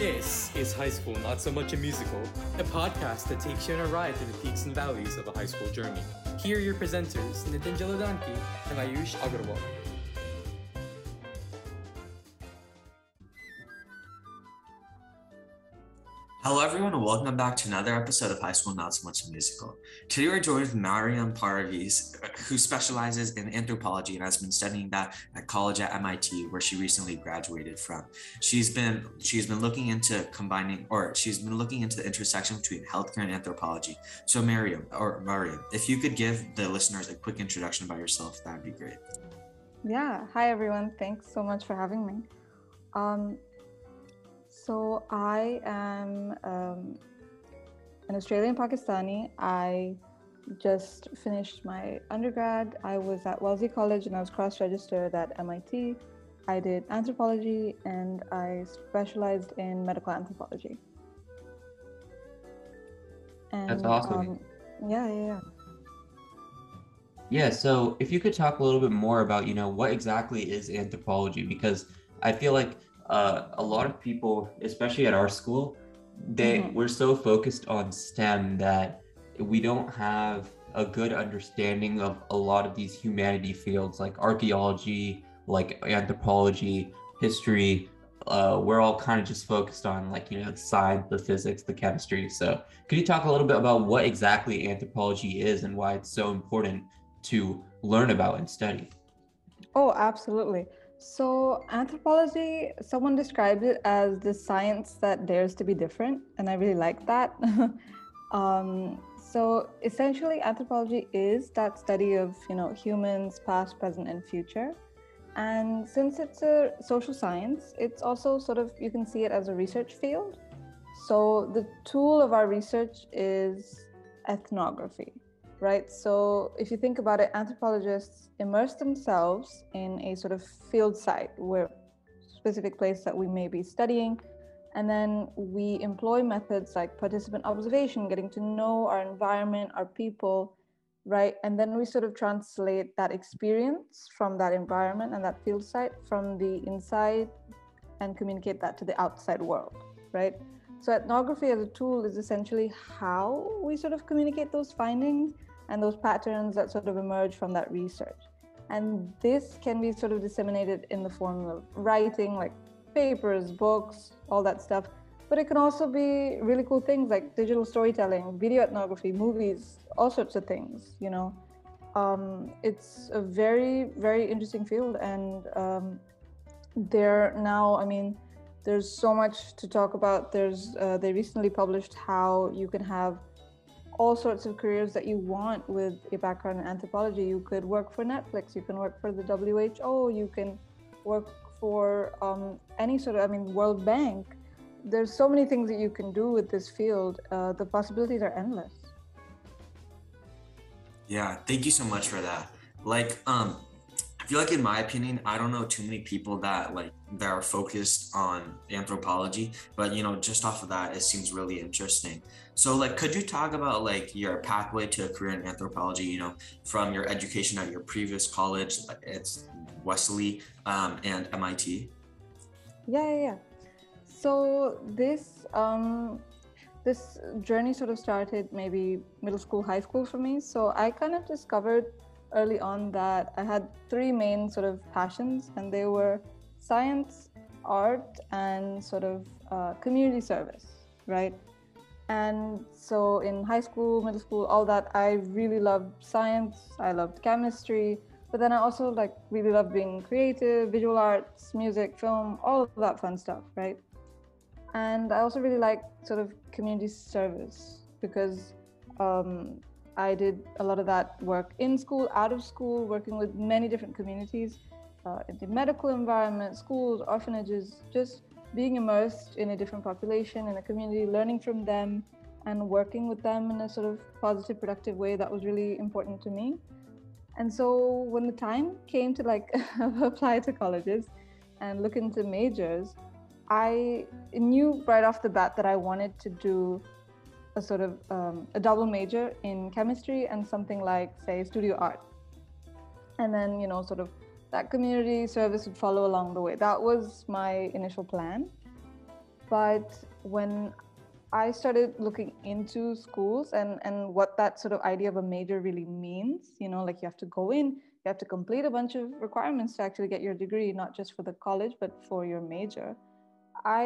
This is High School Not So Much a Musical, a podcast that takes you on a ride through the peaks and valleys of a high school journey. Here are your presenters, Nitin Jaladanki and Ayush Agarwal. Hello, everyone, and welcome back to another episode of High School Not So Much Musical. Today, we're joined with Mariam Parviz, who specializes in anthropology and has been studying that at college at MIT, where she recently graduated from. She's been she's been looking into combining, or she's been looking into the intersection between healthcare and anthropology. So, Mariam, or Mariam, if you could give the listeners a quick introduction about yourself, that'd be great. Yeah. Hi, everyone. Thanks so much for having me. Um, so I am um, an Australian Pakistani. I just finished my undergrad. I was at Wellesley College and I was cross registered at MIT. I did anthropology and I specialized in medical anthropology. And, That's awesome. Um, yeah, yeah, yeah. Yeah, so if you could talk a little bit more about, you know, what exactly is anthropology because I feel like uh, a lot of people, especially at our school, they mm-hmm. we're so focused on STEM that we don't have a good understanding of a lot of these humanity fields like archaeology, like anthropology, history. Uh, we're all kind of just focused on like you know the science, the physics, the chemistry. So, could you talk a little bit about what exactly anthropology is and why it's so important to learn about and study? Oh, absolutely. So, anthropology, someone described it as the science that dares to be different, and I really like that. um, so, essentially, anthropology is that study of you know humans, past, present, and future. And since it's a social science, it's also sort of you can see it as a research field. So, the tool of our research is ethnography right? So if you think about it, anthropologists immerse themselves in a sort of field site where specific place that we may be studying. And then we employ methods like participant observation, getting to know our environment, our people, right? And then we sort of translate that experience from that environment and that field site from the inside and communicate that to the outside world, right? So ethnography as a tool is essentially how we sort of communicate those findings and those patterns that sort of emerge from that research. And this can be sort of disseminated in the form of writing, like papers, books, all that stuff. But it can also be really cool things like digital storytelling, video ethnography, movies, all sorts of things, you know. Um, it's a very, very interesting field. And um, there now, I mean, there's so much to talk about. There's, uh, they recently published how you can have all sorts of careers that you want with a background in anthropology. You could work for Netflix, you can work for the WHO, you can work for um, any sort of, I mean, World Bank. There's so many things that you can do with this field. Uh, the possibilities are endless. Yeah, thank you so much for that. Like, um, feel like in my opinion, I don't know too many people that like that are focused on anthropology, but you know, just off of that, it seems really interesting. So, like, could you talk about like your pathway to a career in anthropology? You know, from your education at your previous college, it's Wellesley um, and MIT. Yeah, yeah, yeah. So this um, this journey sort of started maybe middle school, high school for me. So I kind of discovered early on that I had three main sort of passions, and they were science, art, and sort of uh, community service, right? And so in high school, middle school, all that, I really loved science, I loved chemistry, but then I also like really loved being creative, visual arts, music, film, all of that fun stuff, right? And I also really like sort of community service because um, I did a lot of that work in school, out of school, working with many different communities uh, in the medical environment, schools, orphanages, just being immersed in a different population, in a community, learning from them and working with them in a sort of positive, productive way that was really important to me. And so when the time came to like apply to colleges and look into majors, I knew right off the bat that I wanted to do a sort of um, a double major in chemistry and something like, say, studio art. And then, you know, sort of that community service would follow along the way. That was my initial plan. but when I started looking into schools and, and what that sort of idea of a major really means, you know, like you have to go in, you have to complete a bunch of requirements to actually get your degree, not just for the college, but for your major. I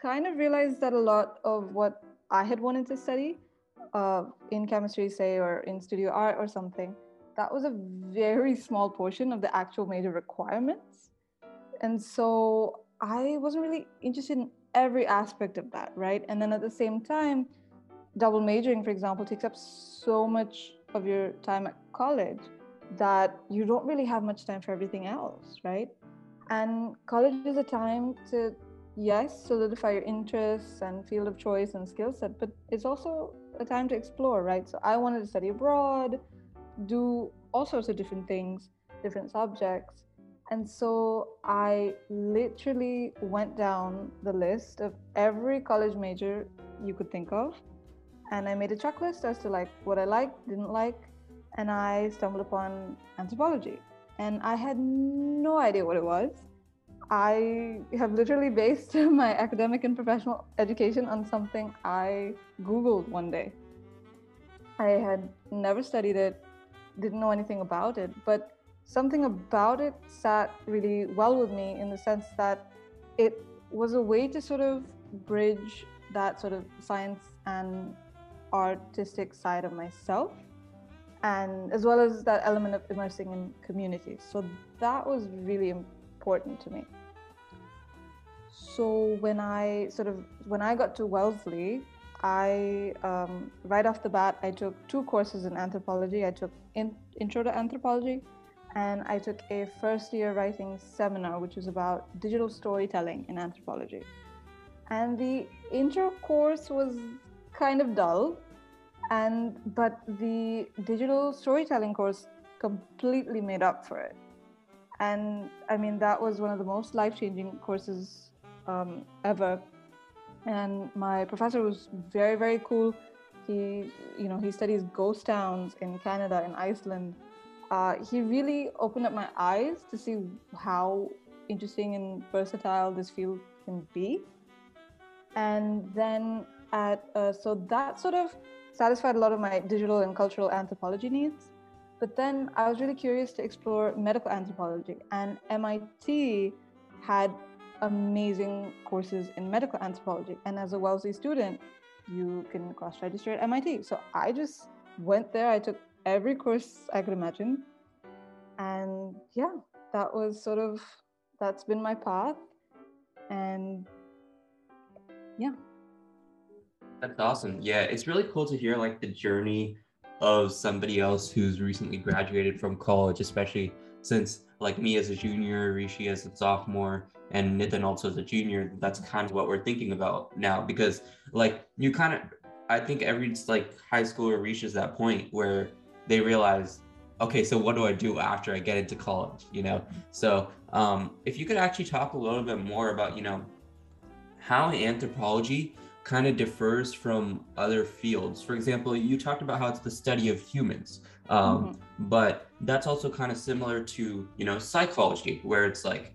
kind of realized that a lot of what I had wanted to study uh, in chemistry, say, or in studio art or something, that was a very small portion of the actual major requirements. And so I wasn't really interested in every aspect of that, right? And then at the same time, double majoring, for example, takes up so much of your time at college that you don't really have much time for everything else, right? And college is a time to, yes, solidify your interests and field of choice and skill set, but it's also a time to explore, right? So I wanted to study abroad, do all sorts of different things, different subjects. And so I literally went down the list of every college major you could think of. And I made a checklist as to like what I liked, didn't like. And I stumbled upon anthropology. And I had no idea what it was. I have literally based my academic and professional education on something I Googled one day. I had never studied it, didn't know anything about it, but something about it sat really well with me in the sense that it was a way to sort of bridge that sort of science and artistic side of myself and as well as that element of immersing in communities so that was really important to me so when i sort of when i got to wellesley i um, right off the bat i took two courses in anthropology i took in, intro to anthropology and I took a first year writing seminar, which was about digital storytelling in anthropology. And the intro course was kind of dull, and but the digital storytelling course completely made up for it. And I mean, that was one of the most life changing courses um, ever. And my professor was very, very cool. He, you know, he studies ghost towns in Canada and Iceland uh, he really opened up my eyes to see how interesting and versatile this field can be. And then at uh, so that sort of satisfied a lot of my digital and cultural anthropology needs. But then I was really curious to explore medical anthropology, and MIT had amazing courses in medical anthropology. And as a Wellesley student, you can cross register at MIT. So I just went there. I took every course I could imagine. And yeah, that was sort of that's been my path. And yeah. That's awesome. Yeah, it's really cool to hear like the journey of somebody else who's recently graduated from college, especially since like me as a junior, Rishi as a sophomore, and Nitin also as a junior, that's kind of what we're thinking about now because like you kind of I think every like high schooler reaches that point where they realize okay so what do i do after i get into college? you know? So um, if you could actually talk a little bit more about you know how anthropology kind of differs from other fields for example you talked about how it's the study of humans um, mm-hmm. but that's also kind of similar to you know psychology where it's like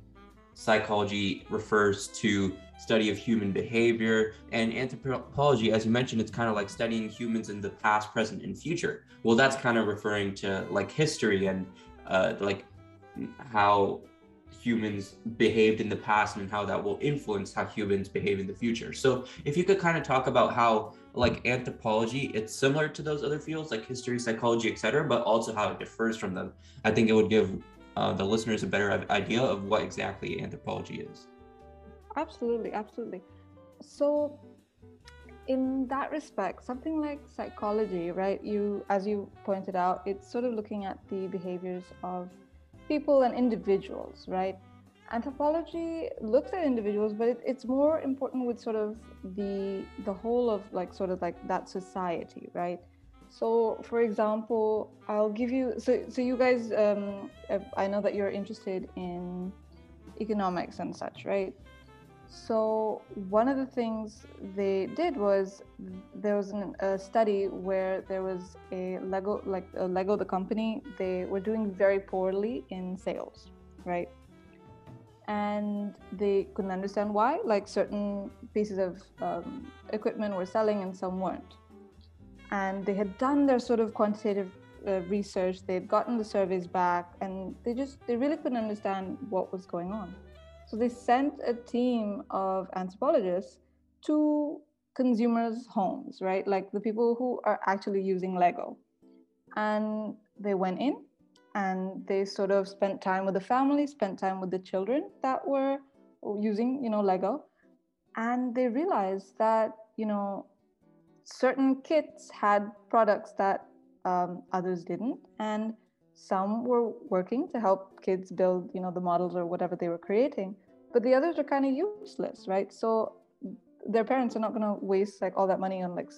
psychology refers to study of human behavior and anthropology as you mentioned it's kind of like studying humans in the past present and future well that's kind of referring to like history and uh, like how humans behaved in the past and how that will influence how humans behave in the future. So if you could kind of talk about how like anthropology it's similar to those other fields like history psychology etc but also how it differs from them. I think it would give uh, the listeners a better idea of what exactly anthropology is. Absolutely absolutely. So in that respect something like psychology right you as you pointed out it's sort of looking at the behaviors of people and individuals right? Anthropology looks at individuals but it, it's more important with sort of the the whole of like sort of like that society right? So for example i'll give you so so you guys um i know that you're interested in economics and such right so one of the things they did was there was an, a study where there was a Lego, like a Lego, the company, they were doing very poorly in sales, right? and they couldn't understand why. Like certain pieces of um, equipment were selling and some weren't. And they had done their sort of quantitative uh, research, they'd gotten the surveys back, and they just, they really couldn't understand what was going on. So they sent a team of anthropologists to consumers' homes, right? Like the people who are actually using Lego. And they went in and they sort of spent time with the family, spent time with the children that were using, you know, Lego. And they realized that, you know, certain kits had products that um, others didn't. And some were working to help kids build, you know, the models or whatever they were creating. But the others are kind of useless, right? So their parents are not going to waste like all that money on like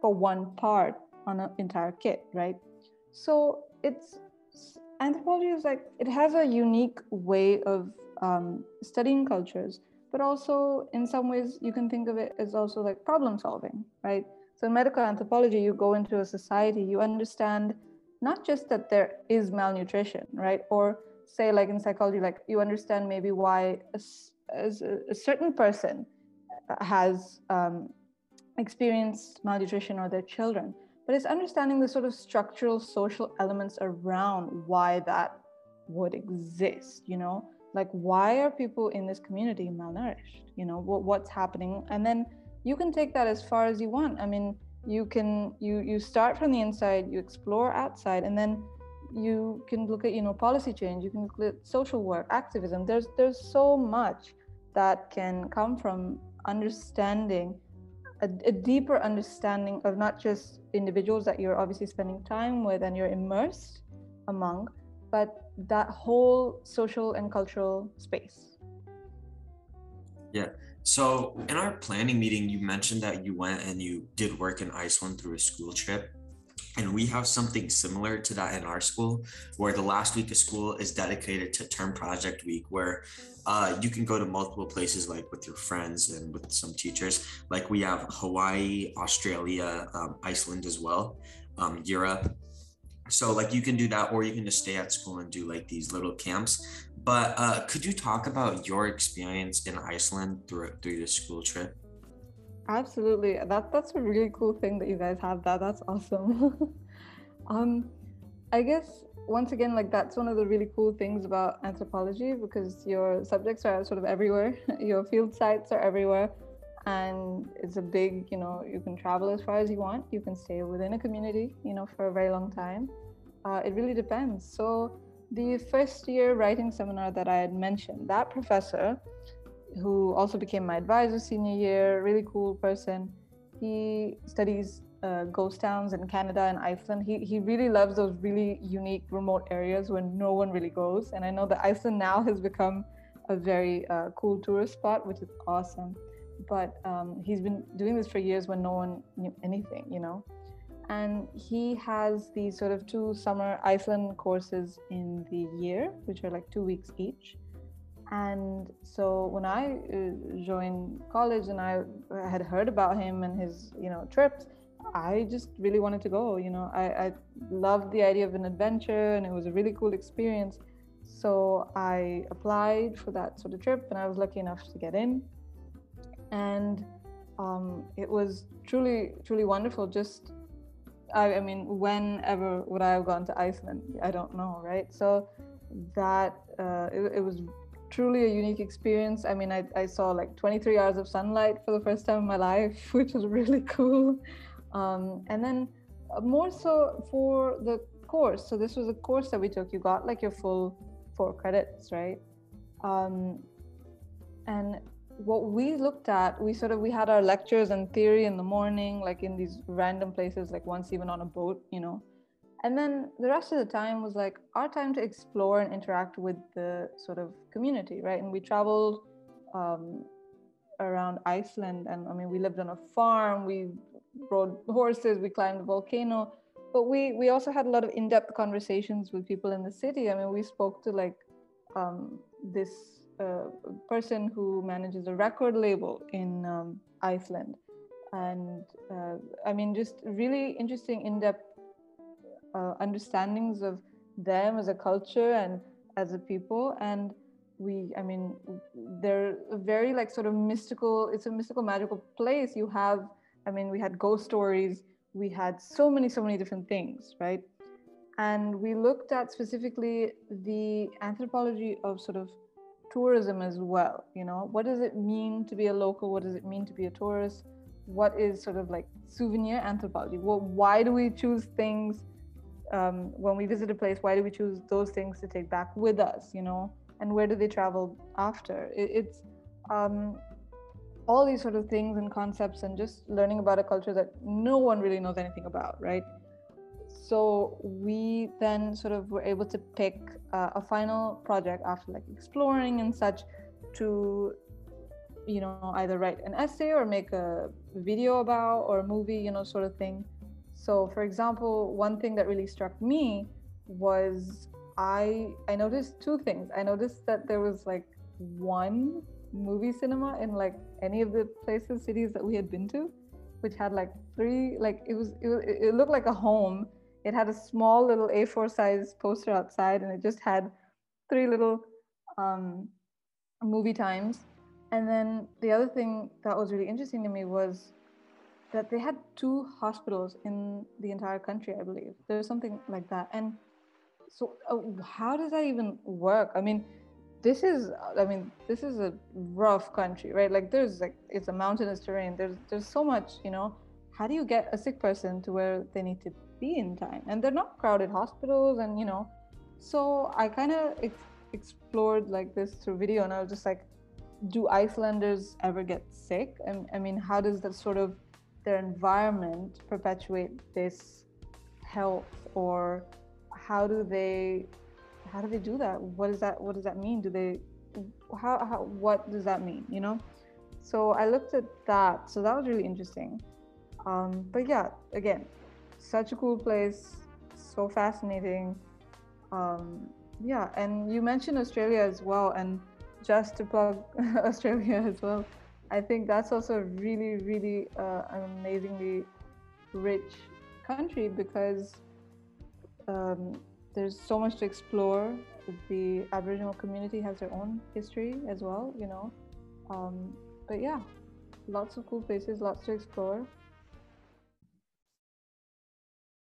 for one part on an entire kit, right? So it's anthropology is like it has a unique way of um, studying cultures, but also in some ways you can think of it as also like problem solving, right? So in medical anthropology, you go into a society, you understand not just that there is malnutrition, right? Or say like in psychology, like you understand maybe why a, a, a certain person has um, experienced malnutrition or their children. But it's understanding the sort of structural social elements around why that would exist you know? Like why are people in this community malnourished? You know what, what's happening? And then you can take that as far as you want. I mean you can you you start from the inside you explore outside and then you can look at you know policy change you can look at social work activism there's there's so much that can come from understanding a, a, deeper understanding of not just individuals that you're obviously spending time with and you're immersed among, but that whole social and cultural space. Yeah. So in our planning meeting, you mentioned that you went and you did work in Iceland through a school trip. And we have something similar to that in our school, where the last week of school is dedicated to term project week, where uh, you can go to multiple places, like with your friends and with some teachers. Like we have Hawaii, Australia, um, Iceland as well, um, Europe. So like you can do that, or you can just stay at school and do like these little camps. But uh, could you talk about your experience in Iceland through through the school trip? Absolutely. That that's a really cool thing that you guys have that. That's awesome. um I guess once again like that's one of the really cool things about anthropology because your subjects are sort of everywhere. your field sites are everywhere and it's a big, you know, you can travel as far as you want. You can stay within a community, you know, for a very long time. Uh, it really depends. So the first year writing seminar that I had mentioned, that professor who also became my advisor senior year, really cool person. He studies uh, ghost towns in Canada and Iceland. He, he really loves those really unique remote areas where no one really goes. And I know that Iceland now has become a very uh, cool tourist spot, which is awesome. But um, he's been doing this for years when no one knew anything, you know. And he has these sort of two summer Iceland courses in the year, which are like two weeks each. And so when i uh, joined college and i had heard about him and his you know trips i just really wanted to go you know. I, I loved the idea of an adventure and it was a really cool experience. So i applied for that sort of trip and i was lucky enough to get in. And um, it was truly truly wonderful just I, I mean whenever would i have gone to iceland i don't know right so that uh, it, it was truly a unique experience. I mean, I, I saw like 23 hours of sunlight for the first time in my life, which was really cool. Um, and then uh, more so for the course. So this was a course that we took. You got like your full four credits, right? Um, and what we looked at, we sort of we had our lectures and theory in the morning, like in these random places, like once even on a boat, you know. And then the rest of the time was like our time to explore and interact with the sort of community, right? And we traveled um, around Iceland, and I mean, we lived on a farm, we rode horses, we climbed a volcano, but we we also had a lot of in-depth conversations with people in the city. I mean, we spoke to like um, this person who manages a record label in um, Iceland, and uh, I mean, just really interesting in-depth uh, understandings of them as a culture and as a people. And we i mean they're very like sort of mystical it's a mystical magical place. You have i mean we had ghost stories. We had so many so many different things right? And we looked at specifically the anthropology of sort of tourism as well you know? What does it mean to be a local? What does it mean to be a tourist? What is sort of like souvenir anthropology? Well why do we choose things um, when we visit a place why do we choose those things to take back with us you know? And where do they travel after? It, it's um, all these sort of things and concepts and just learning about a culture that no one really knows anything about right so we then sort of were able to pick uh, a final project after like exploring and such to you know either write an essay or make a video about or a movie you know sort of thing. So for example one thing that really struck me was i i noticed two things. I noticed that there was like one movie cinema in like any of the places cities that we had been to which had like three like it was it, it looked like a home it had a small little a4 size poster outside and it just had three little um, movie times. And then the other thing that was really interesting to me was that they had two hospitals in the entire country i believe. There's something like that. And so uh, how does that even work? I mean this is i mean this is a rough country right? Like there's like it's a mountainous terrain. There's there's so much you know? How do you get a sick person to where they need to be in time. And they're not crowded hospitals and you know so i kind of ex- explored like this through video and i was just like do icelanders ever get sick? And i mean how does that sort of their environment perpetuate this health or how do they how do they do that? What does that what does that mean? Do they how, how what does that mean you know? So i looked at that. So that was really interesting. Um, but yeah again such a cool place so fascinating um, yeah and you mentioned australia as well and just to plug australia as well i think that's also really really uh, an amazingly rich country because um, there's so much to explore. The Aboriginal community has their own history as well, you know. Um, but yeah, lots of cool places, lots to explore.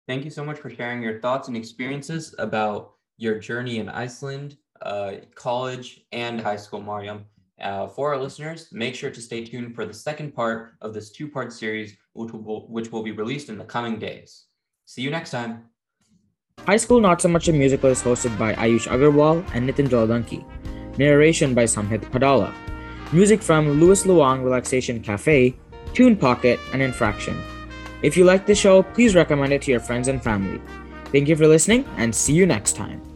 Thank you so much for sharing your thoughts and experiences about your journey in Iceland, uh, college, and high school, Mariam. Uh, for our listeners, make sure to stay tuned for the second part of this two part series, which will, which will be released in the coming days. See you next time. High School Not So Much a Musical is hosted by Ayush Agarwal and Nitin Jaladanki. Narration by Samhit Padala. Music from Louis Luang Relaxation Cafe, Tune Pocket, and Infraction. If you like the show, please recommend it to your friends and family. Thank you for listening and see you next time.